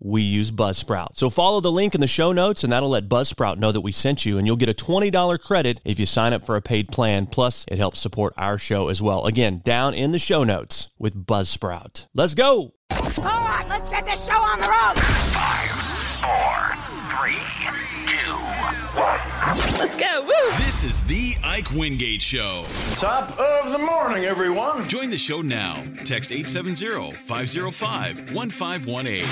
we use Buzzsprout. So follow the link in the show notes, and that'll let Buzzsprout know that we sent you, and you'll get a $20 credit if you sign up for a paid plan. Plus, it helps support our show as well. Again, down in the show notes with Buzzsprout. Let's go. All right, let's get this show on the road. Let's go. Woo! This is the Ike Wingate Show. Top of the morning, everyone. Join the show now. Text 870-505-1518.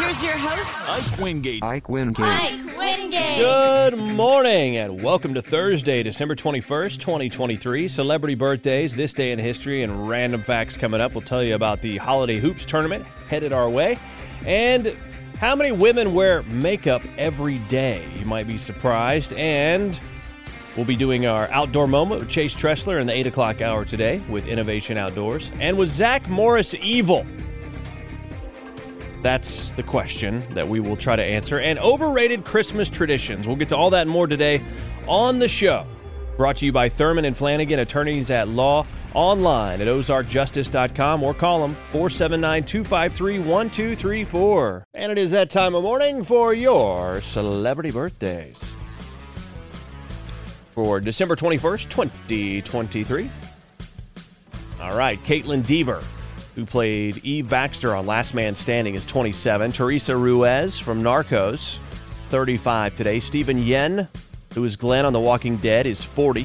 Here's your host. Ike Wingate. Ike Wingate. Ike Wingate. Good morning and welcome to Thursday, December 21st, 2023. Celebrity birthdays, this day in history, and random facts coming up. We'll tell you about the Holiday Hoops tournament headed our way and how many women wear makeup every day. You might be surprised. And we'll be doing our outdoor moment with Chase Tressler in the 8 o'clock hour today with Innovation Outdoors. And was Zack Morris evil? That's the question that we will try to answer. And overrated Christmas traditions. We'll get to all that and more today on the show. Brought to you by Thurman and Flanagan, attorneys at law, online at ozarkjustice.com or call them 479 253 1234. And it is that time of morning for your celebrity birthdays. For December 21st, 2023. All right, Kaitlyn Dever, who played Eve Baxter on Last Man Standing, is 27. Teresa Ruiz from Narcos, 35 today. Steven Yeun, who is Glenn on The Walking Dead, is 40.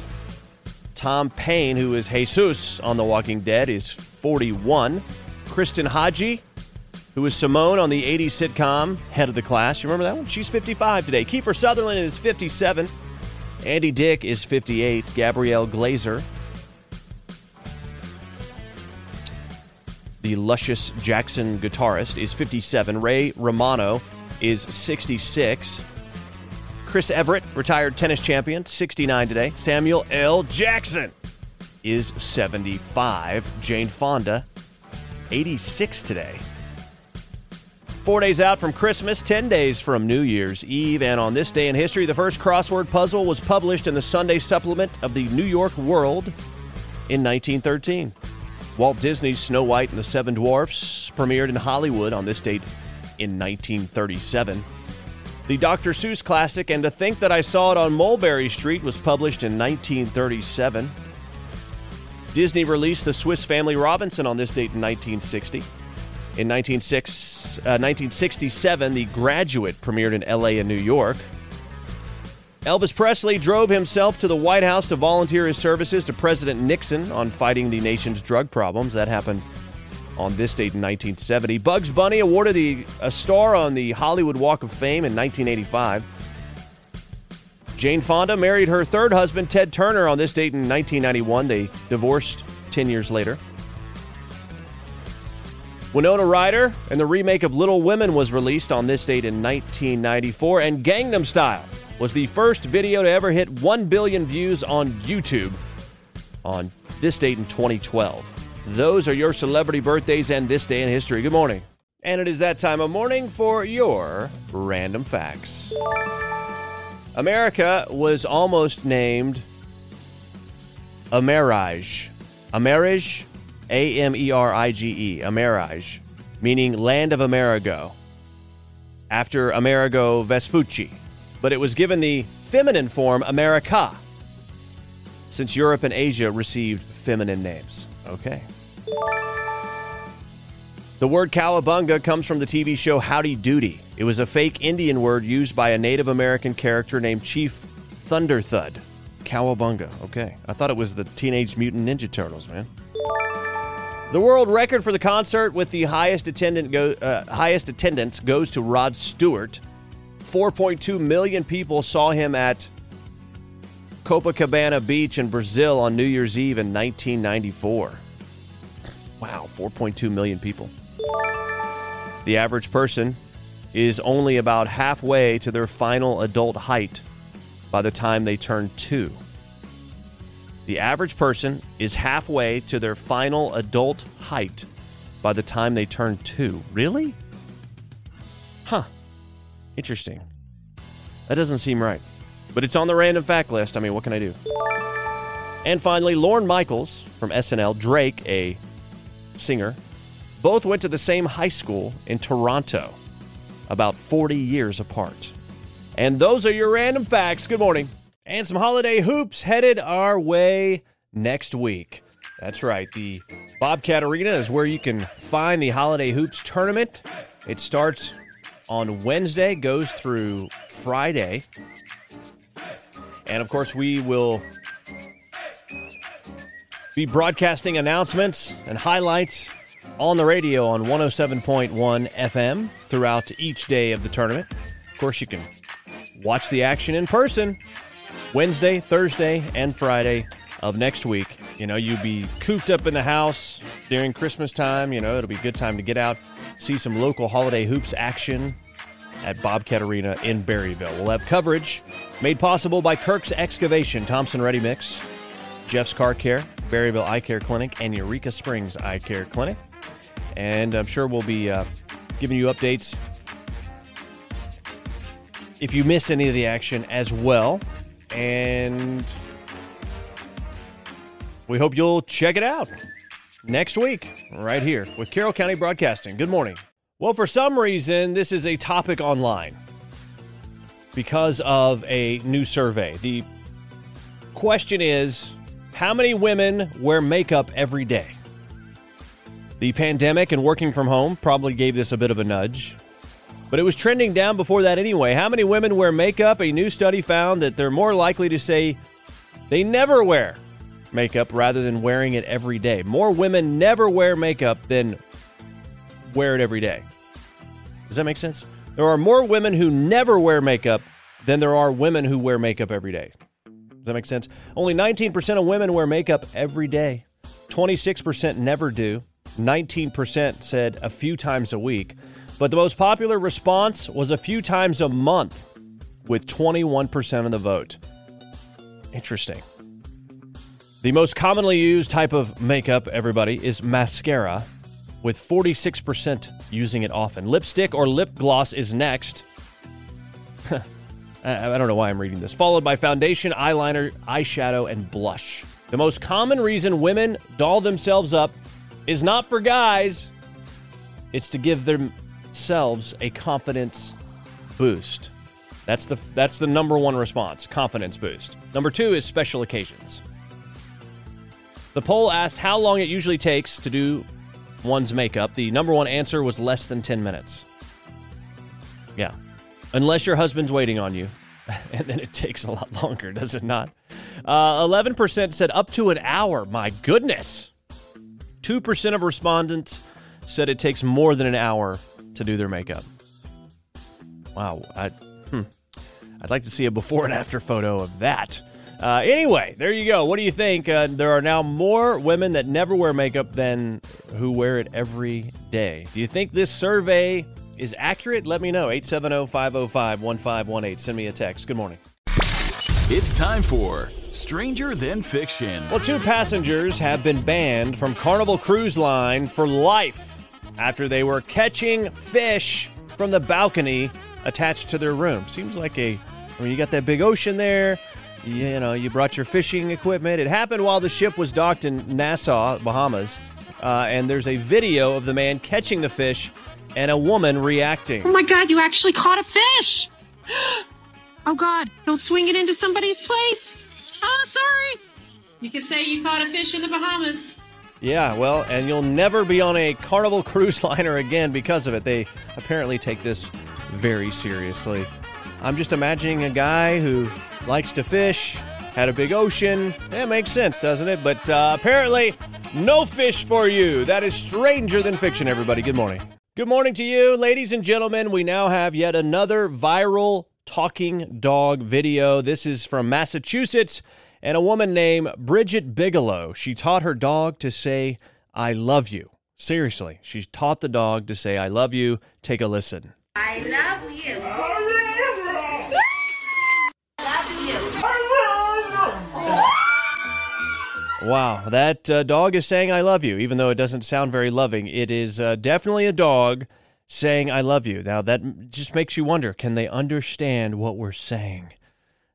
Tom Payne, who is Jesus on The Walking Dead, is 41. Khrystyne Haje, who is Simone on the 80s sitcom Head of the Class. You remember that one? She's 55 today. Kiefer Sutherland is 57. Andy Dick is 58. Gabrielle Glaser, the luscious Jackson guitarist, is 57. Ray Romano is 66. Chris Evert, retired tennis champion, 69 today. Samuel L. Jackson is 75. Jane Fonda, 86 today. Four days out from Christmas, 10 days from New Year's Eve, and on this day in history, the first crossword puzzle was published in the Sunday supplement of the New York World in 1913. Walt Disney's Snow White and the Seven Dwarfs premiered in Hollywood on this date in 1937. The Dr. Seuss classic, And to Think That I Saw It on Mulberry Street, was published in 1937. Disney released The Swiss Family Robinson on this date in 1960. In 1906 uh, 1967, The Graduate premiered in LA and New York. Elvis Presley drove himself to the White House to volunteer his services to President Nixon on fighting the nation's drug problems. That happened on this date in 1970. Bugs Bunny awarded the, a star on the Hollywood Walk of Fame in 1985. Jane Fonda married her third husband, Ted Turner, on this date in 1991. They divorced 10 years later. Winona Ryder and the remake of Little Women was released on this date in 1994. And Gangnam Style was the first video to ever hit 1 billion views on YouTube on this date in 2012. Those are your celebrity birthdays and this day in history. Good morning. And it is that time of morning for your random facts. America was almost named Amerige. Amerige, A M E R I G E, Amerige, meaning land of Amerigo, after Amerigo Vespucci. But it was given the feminine form America, since Europe and Asia received feminine names. Okay. The word cowabunga comes from the TV show Howdy Doody. It was a fake Indian word used by a Native American character named Chief Thunderthud. Cowabunga. Okay. I thought it was the Teenage Mutant Ninja Turtles, man. The world record for the concert with the highest attendant go, uh, highest attendance goes to Rod Stewart. 4.2 million people saw him at Copacabana Beach in Brazil on New Year's Eve in 1994. Wow, 4.2 million people. The average person is only about halfway to their final adult height by the time they turn two. The average person is halfway to their final adult height by the time they turn two. Really? Huh. Interesting. That doesn't seem right. But it's on the random fact list. I mean, what can I do? And finally, Lorne Michaels from SNL, Drake, a singer, both went to the same high school in Toronto, about 40 years apart. And those are your random facts. Good morning. And some holiday hoops headed our way next week. That's right. The Bobcat Arena is where you can find the Holiday Hoops tournament. It starts on Wednesday, goes through Friday. And of course, we will be broadcasting announcements and highlights on the radio on 107.1 FM throughout each day of the tournament. Of course, you can watch the action in person Wednesday, Thursday, and Friday of next week. You know, you'll be cooped up in the house during Christmas time. You know, it'll be a good time to get out, see some local holiday hoops action at Bobcat Arena in Berryville. We'll have coverage made possible by Kirk's Excavation, Thompson Ready Mix, Jeff's Car Care, Berryville Eye Care Clinic, and Eureka Springs Eye Care Clinic. And I'm sure we'll be uh, giving you updates if you missed any of the action as well. And we hope you'll check it out next week, right here with Carroll County Broadcasting. Good morning. Well, for some reason, this is a topic online because of a new survey. The question is how many women wear makeup every day? The pandemic and working from home probably gave this a bit of a nudge. But it was trending down before that anyway. How many women wear makeup? A new study found that they're more likely to say they never wear makeup rather than wearing it every day. More women never wear makeup than wear it every day. Does that make sense? There are more women who never wear makeup than there are women who wear makeup every day. Does that make sense? Only 19% of women wear makeup every day. 26% never do. 19% said a few times a week. But the most popular response was a few times a month, with 21% of the vote. Interesting. The most commonly used type of makeup, everybody, is mascara, with 46% using it often. Lipstick or lip gloss is next. I don't know why I'm reading this. Followed by foundation, eyeliner, eyeshadow, and blush. The most common reason women doll themselves up is not for guys, it's to give themselves a confidence boost. That's the that's the number one response, confidence boost. Number 2 is special occasions. The poll asked how long it usually takes to do one's makeup. The number one answer was less than 10 minutes. Yeah. Unless your husband's waiting on you. And then it takes a lot longer, does it not? Uh, 11% said up to an hour. My goodness. 2% of respondents said it takes more than an hour to do their makeup. Wow. I, hmm. I'd like to see a before and after photo of that. Uh, anyway, there you go. What do you think? Uh, there are now more women that never wear makeup than who wear it every day. Do you think this survey is accurate? Let me know. 870 505 1518. Send me a text. Good morning. It's time for Stranger Than Fiction. Well, two passengers have been banned from Carnival Cruise Line for life after they were catching fish from the balcony attached to their room. Seems like a, I mean, you got that big ocean there. You know, you brought your fishing equipment. It happened while the ship was docked in Nassau, Bahamas. Uh, and there's a video of the man catching the fish and a woman reacting. Oh my god, you actually caught a fish! Oh god, don't swing it into somebody's place! Oh, sorry! You could say you caught a fish in the Bahamas. Yeah, well, and you'll never be on a Carnival cruise liner again because of it. They apparently take this very seriously. I'm just imagining a guy who likes to fish, had a big ocean. That makes sense, doesn't it? But uh, apparently, no fish for you. That is stranger than fiction, everybody. Good morning. Good morning to you, ladies and gentlemen. We now have yet another viral talking dog video. This is from Massachusetts and a woman named Bridget Bigelow. She taught her dog to say, I love you. Seriously, she taught the dog to say, I love you. Take a listen. I love you. Wow, that uh, dog is saying I love you, even though it doesn't sound very loving. It is uh, definitely a dog saying I love you. Now, that just makes you wonder can they understand what we're saying?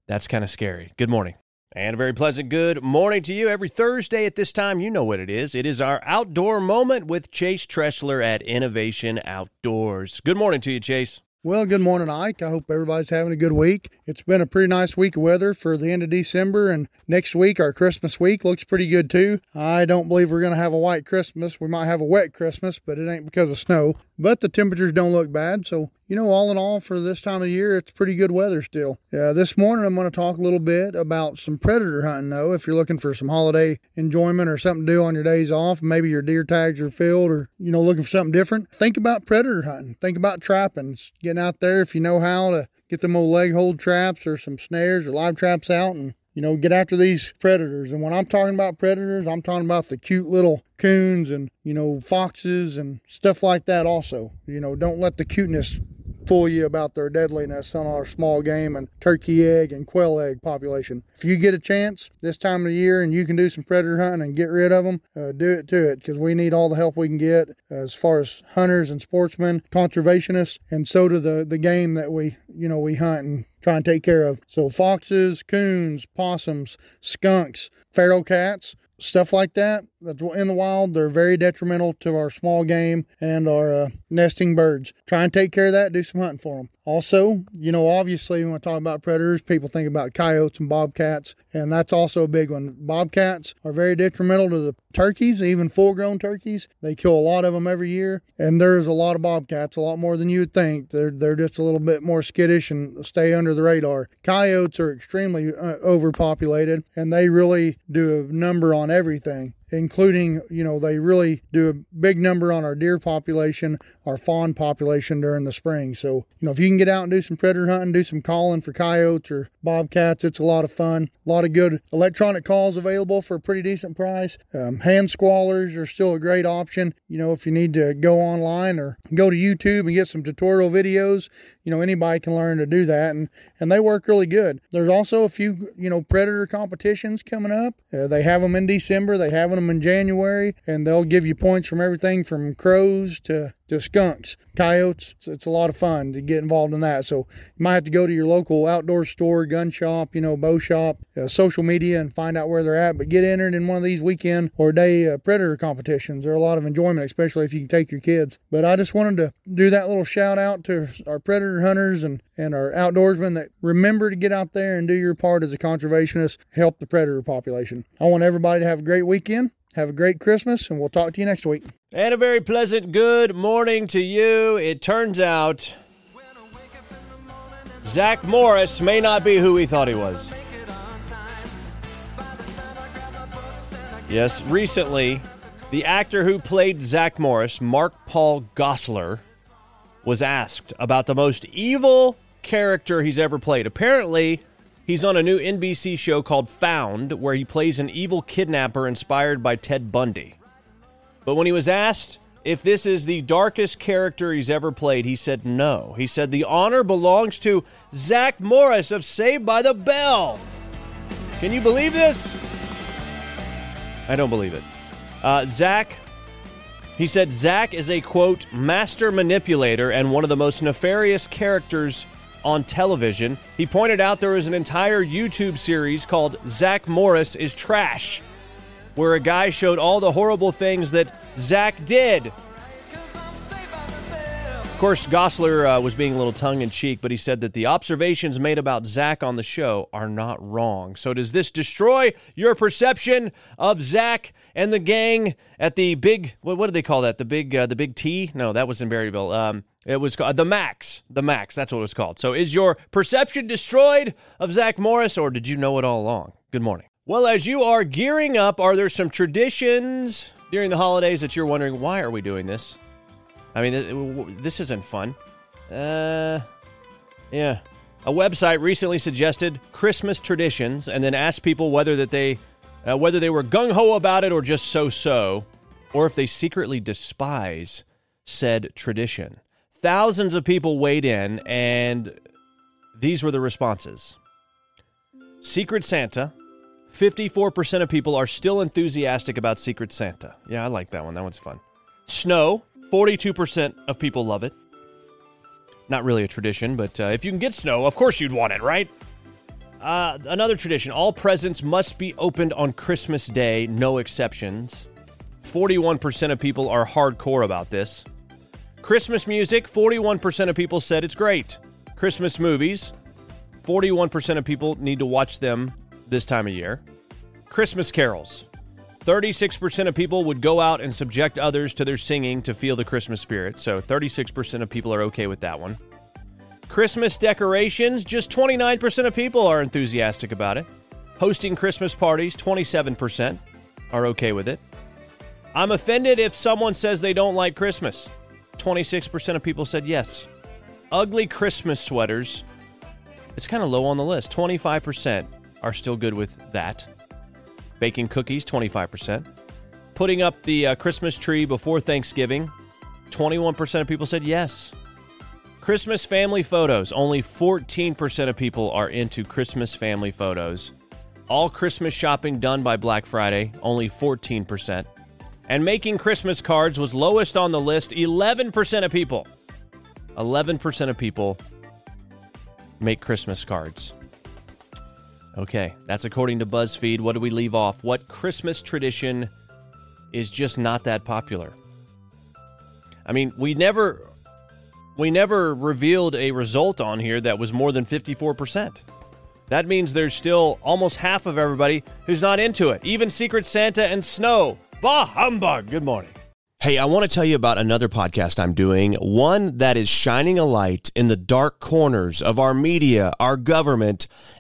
That's kind of scary. Good morning. And a very pleasant good morning to you. Every Thursday at this time, you know what it is. It is our outdoor moment with Chase Tressler at Innovation Outdoors. Good morning to you, Chase. Well, good morning, Ike. I hope everybody's having a good week. It's been a pretty nice week of weather for the end of December, and next week, our Christmas week, looks pretty good too. I don't believe we're going to have a white Christmas. We might have a wet Christmas, but it ain't because of snow. But the temperatures don't look bad, so you know, all in all, for this time of year, it's pretty good weather still. Uh, this morning, I'm going to talk a little bit about some predator hunting, though. If you're looking for some holiday enjoyment or something to do on your days off, maybe your deer tags are filled or, you know, looking for something different, think about predator hunting. Think about trapping. Getting out there if you know how to get them old leg hold traps or some snares or live traps out and you know, get after these predators. And when I'm talking about predators, I'm talking about the cute little coons and, you know, foxes and stuff like that also. You know, don't let the cuteness fool you about their deadliness on our small game and turkey egg and quail egg population. If you get a chance this time of the year and you can do some predator hunting and get rid of them, uh, do it to it because we need all the help we can get as far as hunters and sportsmen, conservationists, and so do the, the game that we, you know, we hunt and try and take care of. So foxes, coons, possums, skunks, feral cats, stuff like that that's in the wild. They're very detrimental to our small game and our uh, nesting birds. Try and take care of that. Do some hunting for them also you know obviously when I talk about predators people think about coyotes and bobcats and that's also a big one. Bobcats are very detrimental to the turkeys even full grown turkeys. They kill a lot of them every year and there's a lot of bobcats a lot more than you would think. They're, they're just a little bit more skittish and stay under the radar. Coyotes are extremely uh, overpopulated and they really do a number on everything including, you know, they really do a big number on our deer population, our fawn population during the spring. So, you know, if you can get out and do some predator hunting, do some calling for coyotes or bobcats, it's a lot of fun. A lot of good electronic calls available for a pretty decent price. Um, hand squallers are still a great option. You know, if you need to go online or go to YouTube and get some tutorial videos, you know, anybody can learn to do that and, and they work really good. There's also a few, you know, predator competitions coming up. Uh, they have them in December, they have them in January, and they'll give you points from everything from crows to to skunks, coyotes. It's, it's, a lot of fun to get involved in that. So you might have to go to your local outdoor store, gun shop, you know, bow shop, uh, social media, and find out where they're at. But get entered in one of these weekend or day uh, predator competitions. They're a lot of enjoyment, especially if you can take your kids. But I just wanted to do that little shout out to our predator hunters and and our outdoorsmen that remember to get out there and do your part as a conservationist, help the predator population. I want everybody to have a great weekend. Have a great Christmas, and we'll talk to you next week. And a very pleasant good morning to you. It turns out Zack Morris may not be who we thought he was. Yes, recently, the actor who played Zack Morris, Mark Paul Gosselaar, was asked about the most evil character he's ever played. Apparently, He's on a new NBC show called Found, where he plays an evil kidnapper inspired by Ted Bundy. But when he was asked if this is the darkest character he's ever played, he said no. He said the honor belongs to Zack Morris of Saved by the Bell. Can you believe this? I don't believe it. Uh, Zack, he said Zack is a quote, master manipulator and one of the most nefarious characters on television. He pointed out there was an entire YouTube series called Zack Morris is Trash, where a guy showed all the horrible things that Zack did. Of course, Gosselaar uh, was being a little tongue in cheek, but he said that the observations made about Zack on the show are not wrong. So, does this destroy your perception of Zack and the gang at the big? What, what do they call that? The big, uh, the big T? No, that was in Berryville. Um, it was called the Max. The Max. That's what it was called. So, is your perception destroyed of Zack Morris, or did you know it all along? Good morning. Well, as you are gearing up, are there some traditions during the holidays that you're wondering why are we doing this? I mean, this isn't fun. Uh, yeah. A website recently suggested Christmas traditions and then asked people whether that they uh, whether they were gung ho about it or just so so. or if they secretly despise said tradition. Thousands of people weighed in, and these were the responses Secret Santa. 54% of people are still enthusiastic about Secret Santa. Yeah, I like that one. That one's fun. Snow. 42% of people love it. Not really a tradition, but uh, if you can get snow, of course you'd want it, right? Uh, another tradition all presents must be opened on Christmas Day, no exceptions. 41% of people are hardcore about this. Christmas music, 41% of people said it's great. Christmas movies, 41% of people need to watch them this time of year. Christmas carols, 36% of people would go out and subject others to their singing to feel the Christmas spirit. So 36% of people are okay with that one. Christmas decorations, just 29% of people are enthusiastic about it. Hosting Christmas parties, 27% are okay with it. I'm offended if someone says they don't like Christmas. 26% of people said yes. Ugly Christmas sweaters, it's kind of low on the list. 25% are still good with that. Baking cookies, 25%. Putting up the uh, Christmas tree before Thanksgiving, 21% of people said yes. Christmas family photos, only 14% of people are into Christmas family photos. All Christmas shopping done by Black Friday, only 14%. And making Christmas cards was lowest on the list, 11% of people. 11% of people make Christmas cards. Okay, that's according to BuzzFeed. What do we leave off? What Christmas tradition is just not that popular? I mean, we never we never revealed a result on here that was more than 54%. That means there's still almost half of everybody who's not into it. Even Secret Santa and Snow. Bah humbug. Good morning. Hey, I want to tell you about another podcast I'm doing, one that is shining a light in the dark corners of our media, our government,